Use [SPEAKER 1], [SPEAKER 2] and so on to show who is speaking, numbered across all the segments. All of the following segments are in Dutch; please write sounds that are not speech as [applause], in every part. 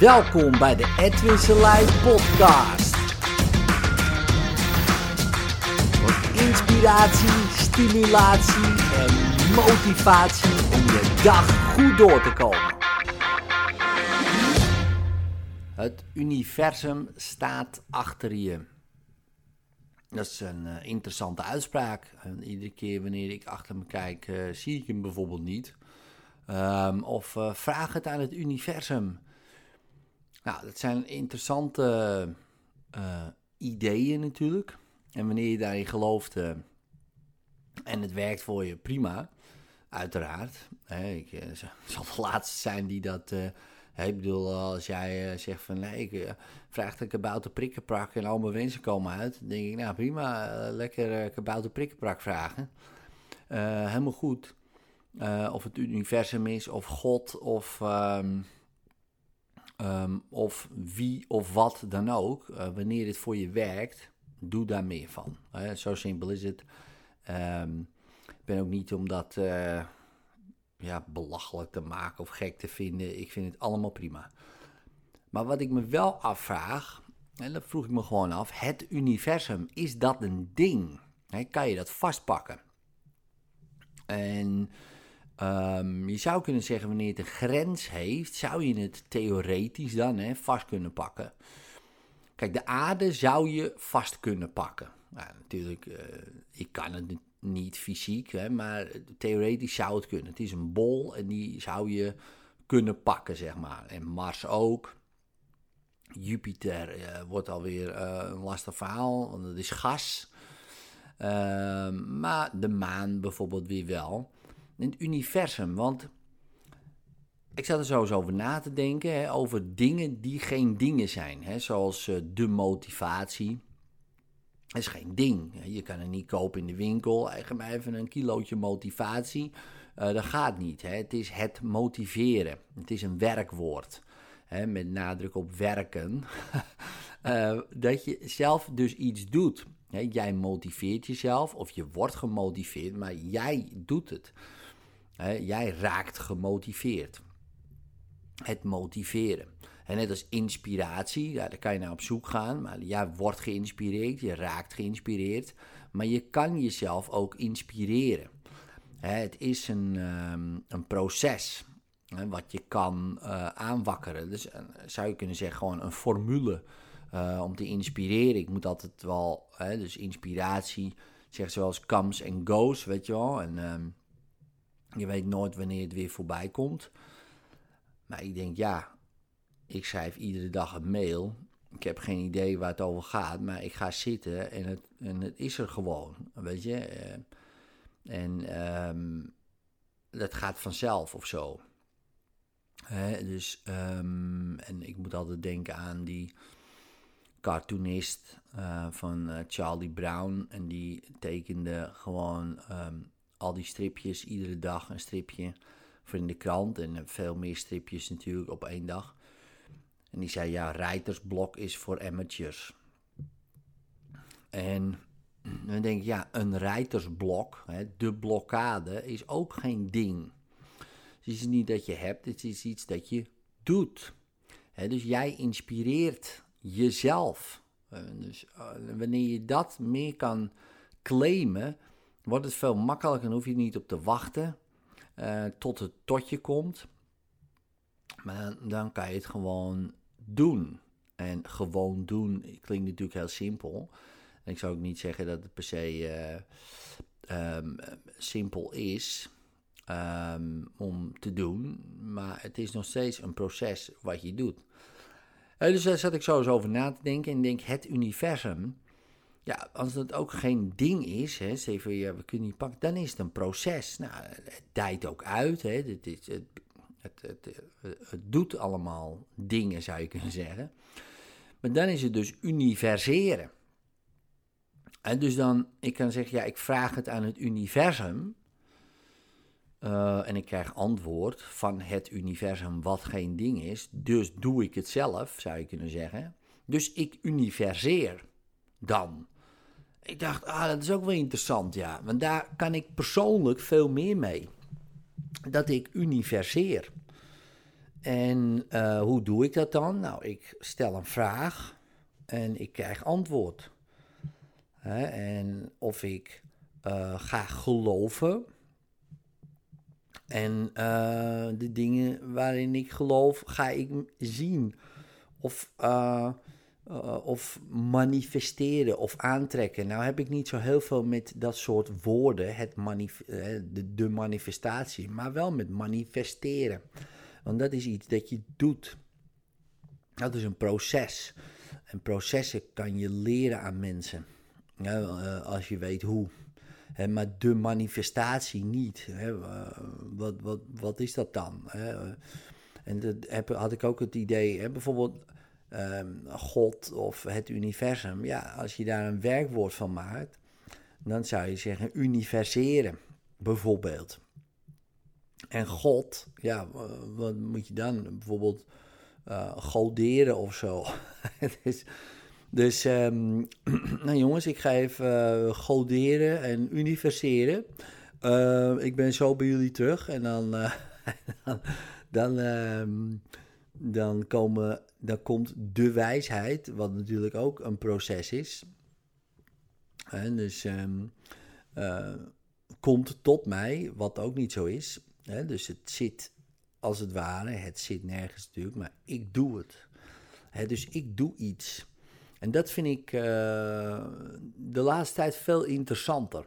[SPEAKER 1] Welkom bij de Edwin Selijn podcast. Voor inspiratie, stimulatie en motivatie om je dag goed door te komen. Het universum staat achter je. Dat is een uh, interessante uitspraak. En iedere keer wanneer ik achter me kijk, uh, zie ik hem bijvoorbeeld niet. Um, of uh, vraag het aan het universum. Nou, dat zijn interessante ideeën natuurlijk. En wanneer je daarin gelooft en het werkt voor je, prima. Uiteraard. Hè, ik [laughs] zal de laatste zijn die dat ik bedoel, als jij uh, zegt van nee, ik uh, vraag de kabouter prikkenprak en al mijn wensen komen uit, dan denk ik, nou prima, uh, lekker kabouter prikkenprak vragen. helemaal goed. of het universum is, of God, of, um, um, of wie of wat dan ook. wanneer het voor je werkt, doe daar meer van. zo simpel is het. Um, ik ben ook niet omdat ja, belachelijk te maken of gek te vinden. Ik vind het allemaal prima. Maar wat ik me wel afvraag, en dat vroeg ik me gewoon af: het universum, is dat een ding? kan je dat vastpakken? En um, je zou kunnen zeggen, wanneer het een grens heeft, zou je het theoretisch dan vast kunnen pakken. Kijk, de aarde zou je vast kunnen pakken. Nou, natuurlijk, uh, ik kan het niet fysiek, hè, maar theoretisch zou het kunnen. Het is een bol en die zou je kunnen pakken, zeg maar. En Mars ook. Jupiter uh, wordt alweer uh, een lastig verhaal, want het is gas. Uh, maar de maan bijvoorbeeld weer wel. En het universum, want ik zat er eens over na te denken, hè, over dingen die geen dingen zijn. Hè, zoals uh, de motivatie, dat is geen ding. Je kan het niet kopen in de winkel. Eigen mij even een kilootje motivatie. Uh, dat gaat niet. Hè. Het is het motiveren. Het is een werkwoord. Hè, met nadruk op werken. uh, [laughs] dat je zelf dus iets doet. Hè, jij motiveert jezelf of je wordt gemotiveerd, maar jij doet het. Jij raakt gemotiveerd. Het motiveren. En net als inspiratie, ja, daar kan je naar op zoek gaan. Maar jij wordt geïnspireerd, je raakt geïnspireerd. Maar je kan jezelf ook inspireren. het is een, ehm, een proces wat je kan uh, aanwakkeren. Dus uh, zou je kunnen zeggen, gewoon een formule uh, om te inspireren. Ik moet altijd wel, dus inspiratie, zeg zoals comes and goes, weet je wel. En ehm, je weet nooit wanneer het weer voorbij komt. Maar ik denk, ja, ik schrijf iedere dag een mail. Ik heb geen idee waar het over gaat, maar ik ga zitten en het, en het is er gewoon. Weet je? Eh, en um, dat gaat vanzelf of zo. dus, um, en ik moet altijd denken aan die cartoonist uh, van uh, Charlie Brown. En die tekende gewoon um, al die stripjes, iedere dag een stripje voor in de krant. En veel meer stripjes natuurlijk op één dag. En die zei, ja, rijtersblok is voor amateurs. En dan denk ik, ja, een rijtersblok, hè, de blokkade, is ook geen ding. Het is niet dat je hebt, het is iets dat je doet. Dus jij inspireert jezelf. Uh, dus uh, wanneer je dat meer kan claimen, wordt het veel makkelijker en hoef je niet op te wachten uh, tot het tot je komt. Maar dan kan je het gewoon doen. En gewoon doen klinkt natuurlijk heel simpel. En ik zou ook niet zeggen dat het per se uh, um, simpel is um, om te doen. Maar het is nog steeds een proces wat je doet. Uh, dus daar zat ik zo eens over na te denken. En denk, het universum. Ja, als het ook geen ding is, hè, even, ja, we kunnen niet pakken, dan is het een proces. Nou, het dijt ook uit. Hè, het, het het, het, doet allemaal dingen, zou je kunnen zeggen. Maar dan is het dus universeren. En dus dan, ik kan zeggen, ja, ik vraag het aan het universum. Uh, en ik krijg antwoord van het universum wat geen ding is. Dus doe ik het zelf, zou je kunnen zeggen. Dus ik universeer dan. Ik dacht, ah, dat is ook wel interessant, ja. Want daar kan ik persoonlijk veel meer mee dat ik universeer. En uh, hoe doe ik dat dan? Nou, ik stel een vraag en ik krijg antwoord. Hè? En of ik uh, ga geloven. En uh, de dingen waarin ik geloof, ga ik zien. Of, uh, of manifesteren of aantrekken. Nou heb ik niet zo heel veel met dat soort woorden, het manif de, manifestatie, maar wel met manifesteren. Want dat is iets dat je doet. Dat is een proces. En processen kan je leren aan mensen. Ja, als je weet hoe. Maar de manifestatie niet. Wat, wat, wat is dat dan? En dat had ik ook het idee, bijvoorbeeld um, God of het universum. Ja, als je daar een werkwoord van maakt, dan zou je zeggen universeren, bijvoorbeeld. En God, ja, wat moet je dan? Bijvoorbeeld uh, goderen of zo. [laughs] dus, um, [clears throat] nou jongens, ik ga even uh, goderen en universeren. Uh, ik ben zo bij jullie terug en dan, [laughs] dan, dan, um, dan, komen, dan komt de wijsheid, wat natuurlijk ook een proces is. En dus um, komt tot mij, wat ook niet zo is. Hè? Dus het zit als het ware, het zit nergens natuurlijk, maar ik doe het. Hè? Dus ik doe iets. En dat vind ik uh, de laatste tijd veel interessanter.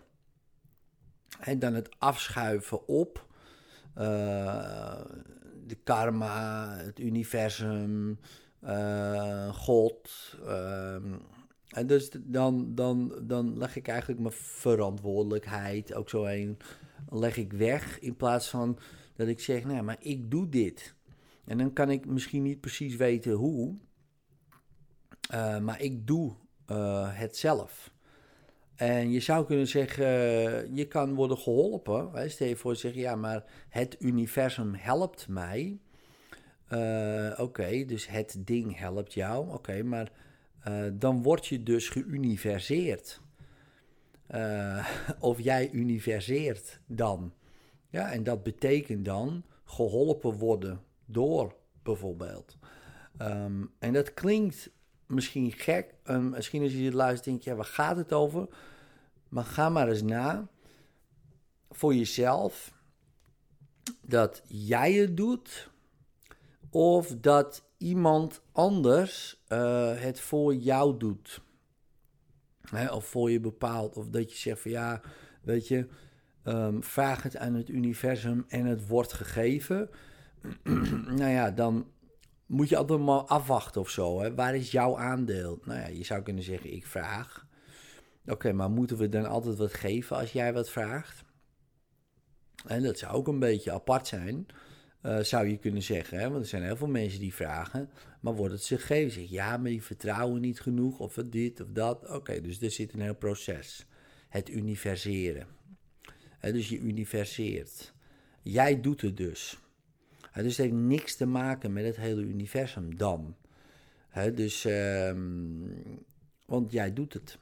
[SPEAKER 1] En dan het afschuiven op uh, de karma, het universum, uh, God. Ehm, en dus dan, dan, dan leg ik eigenlijk mijn verantwoordelijkheid ook zo heen, leg ik weg in plaats van dat ik zeg, nou, maar ik doe dit. En dan kan ik misschien niet precies weten hoe, uh, maar ik doe uh, het zelf. En je zou kunnen zeggen, je kan worden geholpen. Stel je voor, zeg ja, maar het universum helpt mij. Uh, Oké, dus het ding helpt jou. Oké, maar dan word je dus geuniverseerd. [laughs] of jij universeert dan. Ja, en dat betekent dan geholpen worden door bijvoorbeeld. Um, en dat klinkt misschien gek. Um, misschien als je luistert, denk je, ja, waar gaat het over? Maar ga maar eens na voor jezelf dat jij het doet of dat iemand anders uh, het voor jou doet. Hè, of voor je bepaalt. Of dat je zegt van ja, weet je, um, vraag het aan het universum en het wordt gegeven. [clears throat] nou ja, dan moet je altijd maar afwachten of zo. Hè? Waar is jouw aandeel? Nou ja, je zou kunnen zeggen, ik vraag. Oké, maar moeten we dan altijd wat geven als jij wat vraagt? En dat zou ook een beetje apart zijn, uh, zou je kunnen zeggen. Hè? Want er zijn heel veel mensen die vragen, maar wordt het ze gegeven? Zeg, ja, maar die vertrouwen niet genoeg, of dit of dat. Oké, dus er zit een heel proces. Het universeren. dus je universeert. Jij doet het dus dus het heeft niks te maken met het hele universum dan. dus, um, want jij doet het.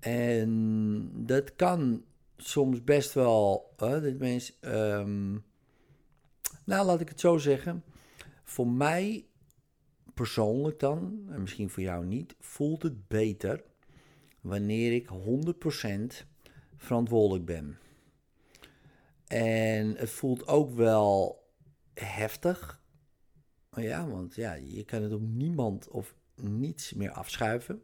[SPEAKER 1] En dat kan soms best wel. Dit mens, um, nou, laat ik het zo zeggen. Voor mij persoonlijk dan, en misschien voor jou niet, voelt het beter wanneer ik 100% verantwoordelijk ben. En het voelt ook wel heftig. Ja, want ja, je kan het op niemand of niets meer afschuiven.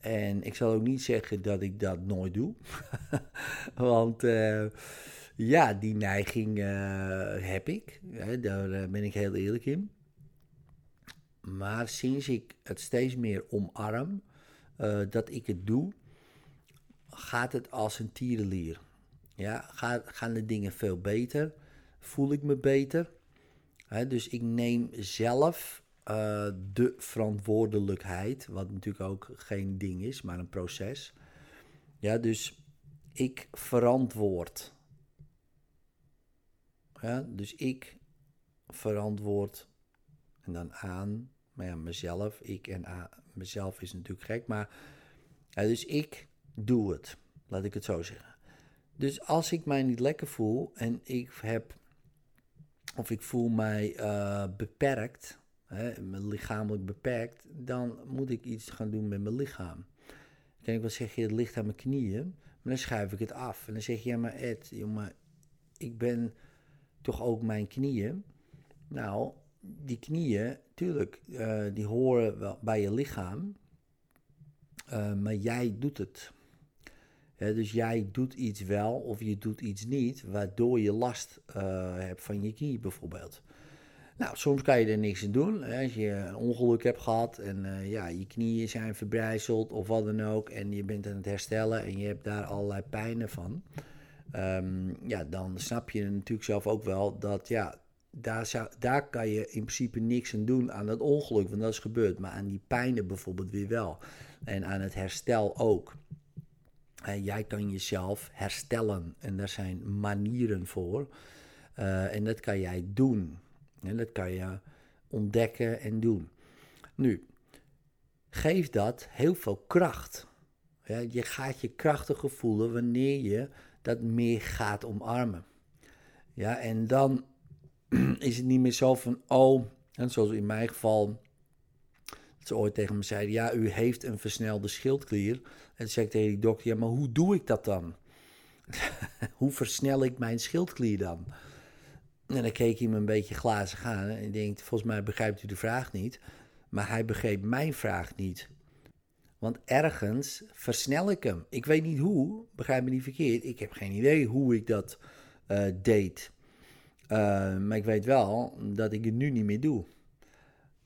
[SPEAKER 1] En ik zal ook niet zeggen dat ik dat nooit doe. [laughs] want uh, ja, die neiging uh, heb ik. daar uh, ben ik heel eerlijk in. Maar sinds ik het steeds meer omarm dat ik het doe, gaat het als een tierenlier. Ja, gaan de dingen veel beter? Voel ik me beter? dus ik neem zelf de verantwoordelijkheid, wat natuurlijk ook geen ding is, maar een proces. Ja, dus ik verantwoord. Ja, dus ik verantwoord en dan aan, maar ja, mezelf, ik en aan, mezelf is natuurlijk gek, maar dus ik doe het, laat ik het zo zeggen. Dus als ik mij niet lekker voel en ik heb of ik voel mij uh, beperkt, hè, lichamelijk beperkt, dan moet ik iets gaan doen met mijn lichaam. Kan ik wel zeggen, het ligt aan mijn knieën, maar dan schuif ik het af. En dan zeg je, ja maar Ed, jongen, ik ben toch ook mijn knieën. Nou, die knieën, tuurlijk, uh, die horen wel bij je lichaam, uh, maar jij doet het. dus jij doet iets wel of je doet iets niet, waardoor je last uh, hebt van je knie bijvoorbeeld. Nou, soms kan je er niks aan doen. Als je een ongeluk hebt gehad en ja, je knieën zijn verbrijzeld of wat dan ook. En je bent aan het herstellen en je hebt daar allerlei pijnen van. Um, ja, dan snap je natuurlijk zelf ook wel dat ja, daar, daar kan je in principe niks aan doen aan het ongeluk, want dat is gebeurd. Maar aan die pijnen bijvoorbeeld weer wel. En aan het herstel ook. En jij kan jezelf herstellen en daar zijn manieren voor. Uh, en dat kan jij doen. En dat kan je ontdekken en doen. Nu, geef dat heel veel kracht. Je gaat je krachtiger voelen wanneer je dat meer gaat omarmen. Ja, en dan [clears throat] is het niet meer zo van, oh, en zoals in mijn geval, dat ze ooit tegen me zeiden, ja, u heeft een versnelde schildklier. En toen zei ik tegen die dokter, ja, maar hoe doe ik dat dan? [laughs] hoe versnel ik mijn schildklier dan? En dan keek hij me een beetje glazig aan en ik denk, volgens mij begrijpt u de vraag niet. Maar hij begreep mijn vraag niet. Want ergens versnel ik hem. Ik weet niet hoe, begrijp me niet verkeerd. Ik heb geen idee hoe ik dat uh, deed. Uh, maar ik weet wel dat ik het nu niet meer doe.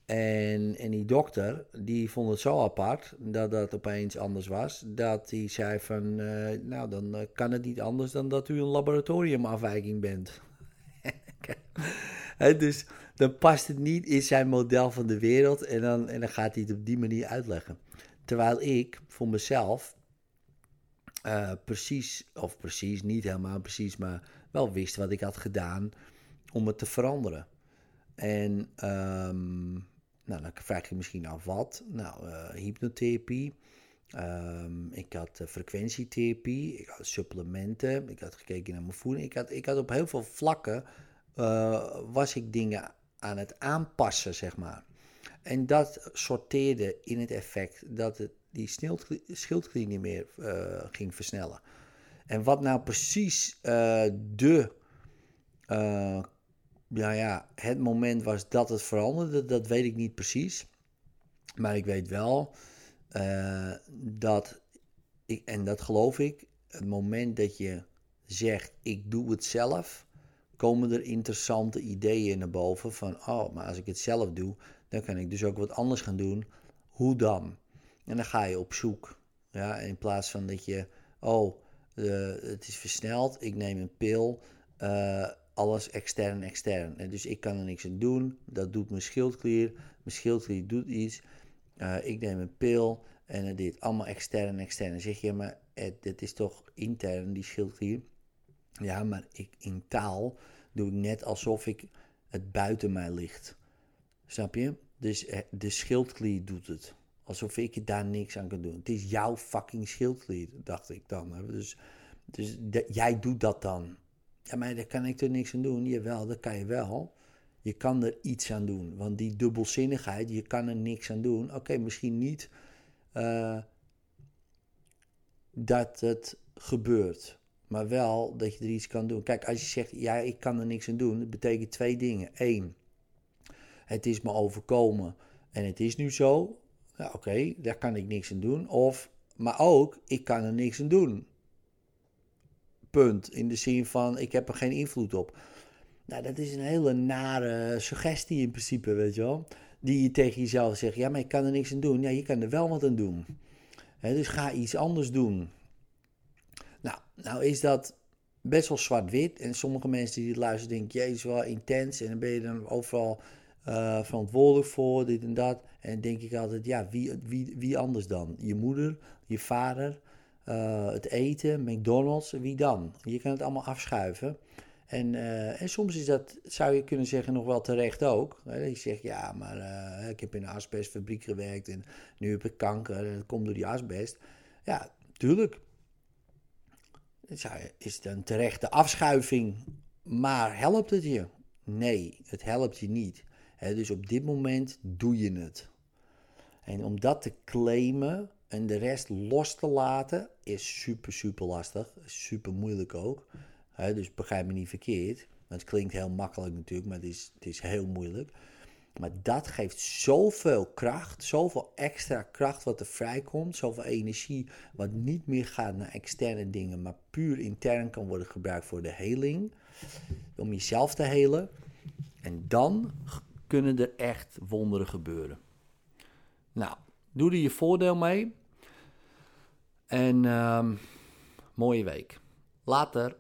[SPEAKER 1] En, en die dokter, die vond het zo apart dat dat opeens anders was. Dat hij zei van, uh, nou dan kan het niet anders dan dat u een laboratoriumafwijking bent. [laughs] dus dan past het niet in zijn model van de wereld en dan, en dan gaat hij het op die manier uitleggen. Terwijl ik voor mezelf uh, precies, of precies, niet helemaal precies, maar wel wist wat ik had gedaan om het te veranderen. En um, nou, dan vraag je misschien af wat. Nou, uh, hypnotherapie. Um, ik had uh, frequentietherapie, ik had supplementen, ik had gekeken naar mijn voeding. Ik had, ik had op heel veel vlakken, was ik dingen aan het aanpassen, zeg maar. En dat sorteerde in het effect dat het die schildklier niet meer uh, ging versnellen. En wat nou precies uh, de, uh, ja, ja, het moment was dat het veranderde, dat weet ik niet precies. Maar ik weet wel dat, ik, en dat geloof ik, het moment dat je zegt ik doe het zelf, komen er interessante ideeën naar boven van, oh, maar als ik het zelf doe, dan kan ik dus ook wat anders gaan doen. Hoe dan? En dan ga je op zoek. Ja, in plaats van dat je, oh, uh, het is versneld, ik neem een pil, uh, alles extern, extern. En dus ik kan er niks aan doen, dat doet mijn schildklier, mijn schildklier doet iets, uh, ik neem een pil en het dit allemaal extern, extern. Dan zeg je, maar dit is toch intern, die schildklier? Ja, maar ik, in taal doe ik net alsof ik het buiten mij ligt. Snap je? Dus eh, de schildklier doet het. Alsof ik daar niks aan kan doen. Het is jouw fucking schildklier, dacht ik dan. Dus, dus jij doet dat dan. Ja, maar daar kan ik er niks aan doen. Jawel, dat kan je wel. Je kan er iets aan doen. Want die dubbelzinnigheid, je kan er niks aan doen. Oké, misschien niet uh, dat het gebeurt. Maar wel dat je er iets kan doen. Kijk, als je zegt, ja, ik kan er niks aan doen. Dat betekent twee dingen. Eén, het is me overkomen en het is nu zo. Ja, Oké, daar kan ik niks aan doen. Of, maar ook, ik kan er niks aan doen. Punt. In de zin van, ik heb er geen invloed op. Nou, dat is een hele nare suggestie in principe, weet je wel. Die je tegen jezelf zegt, ja, maar ik kan er niks aan doen. Ja, je kan er wel wat aan doen. dus ga iets anders doen. Nou, nou is dat best wel zwart-wit. En sommige mensen die het luisteren denken, jezus, wel intens. En dan ben je dan overal uh, verantwoordelijk voor, dit en dat. En denk ik altijd, ja, wie, wie, wie anders dan? Je moeder, je vader, uh, het eten, McDonald's, wie dan? Je kan het allemaal afschuiven. En, uh, en soms is dat, zou je kunnen zeggen, nog wel terecht ook. Je zegt, ja, maar ik heb in een asbestfabriek gewerkt en nu heb ik kanker en dat komt door die asbest. Ja, tuurlijk. Is het een terechte afschuiving, maar helpt het je? Nee, het helpt je niet. Dus op dit moment doe je het. En om dat te claimen en de rest los te laten, is super, super lastig. Super moeilijk ook. dus begrijp me niet verkeerd. Het klinkt heel makkelijk natuurlijk, maar het is, het is heel moeilijk. Maar dat geeft zoveel kracht, zoveel extra kracht wat er vrijkomt, zoveel energie wat niet meer gaat naar externe dingen, maar puur intern kan worden gebruikt voor de heling, om jezelf te helen. En dan kunnen er echt wonderen gebeuren. Nou, doe er je voordeel mee. En um, mooie week. Later.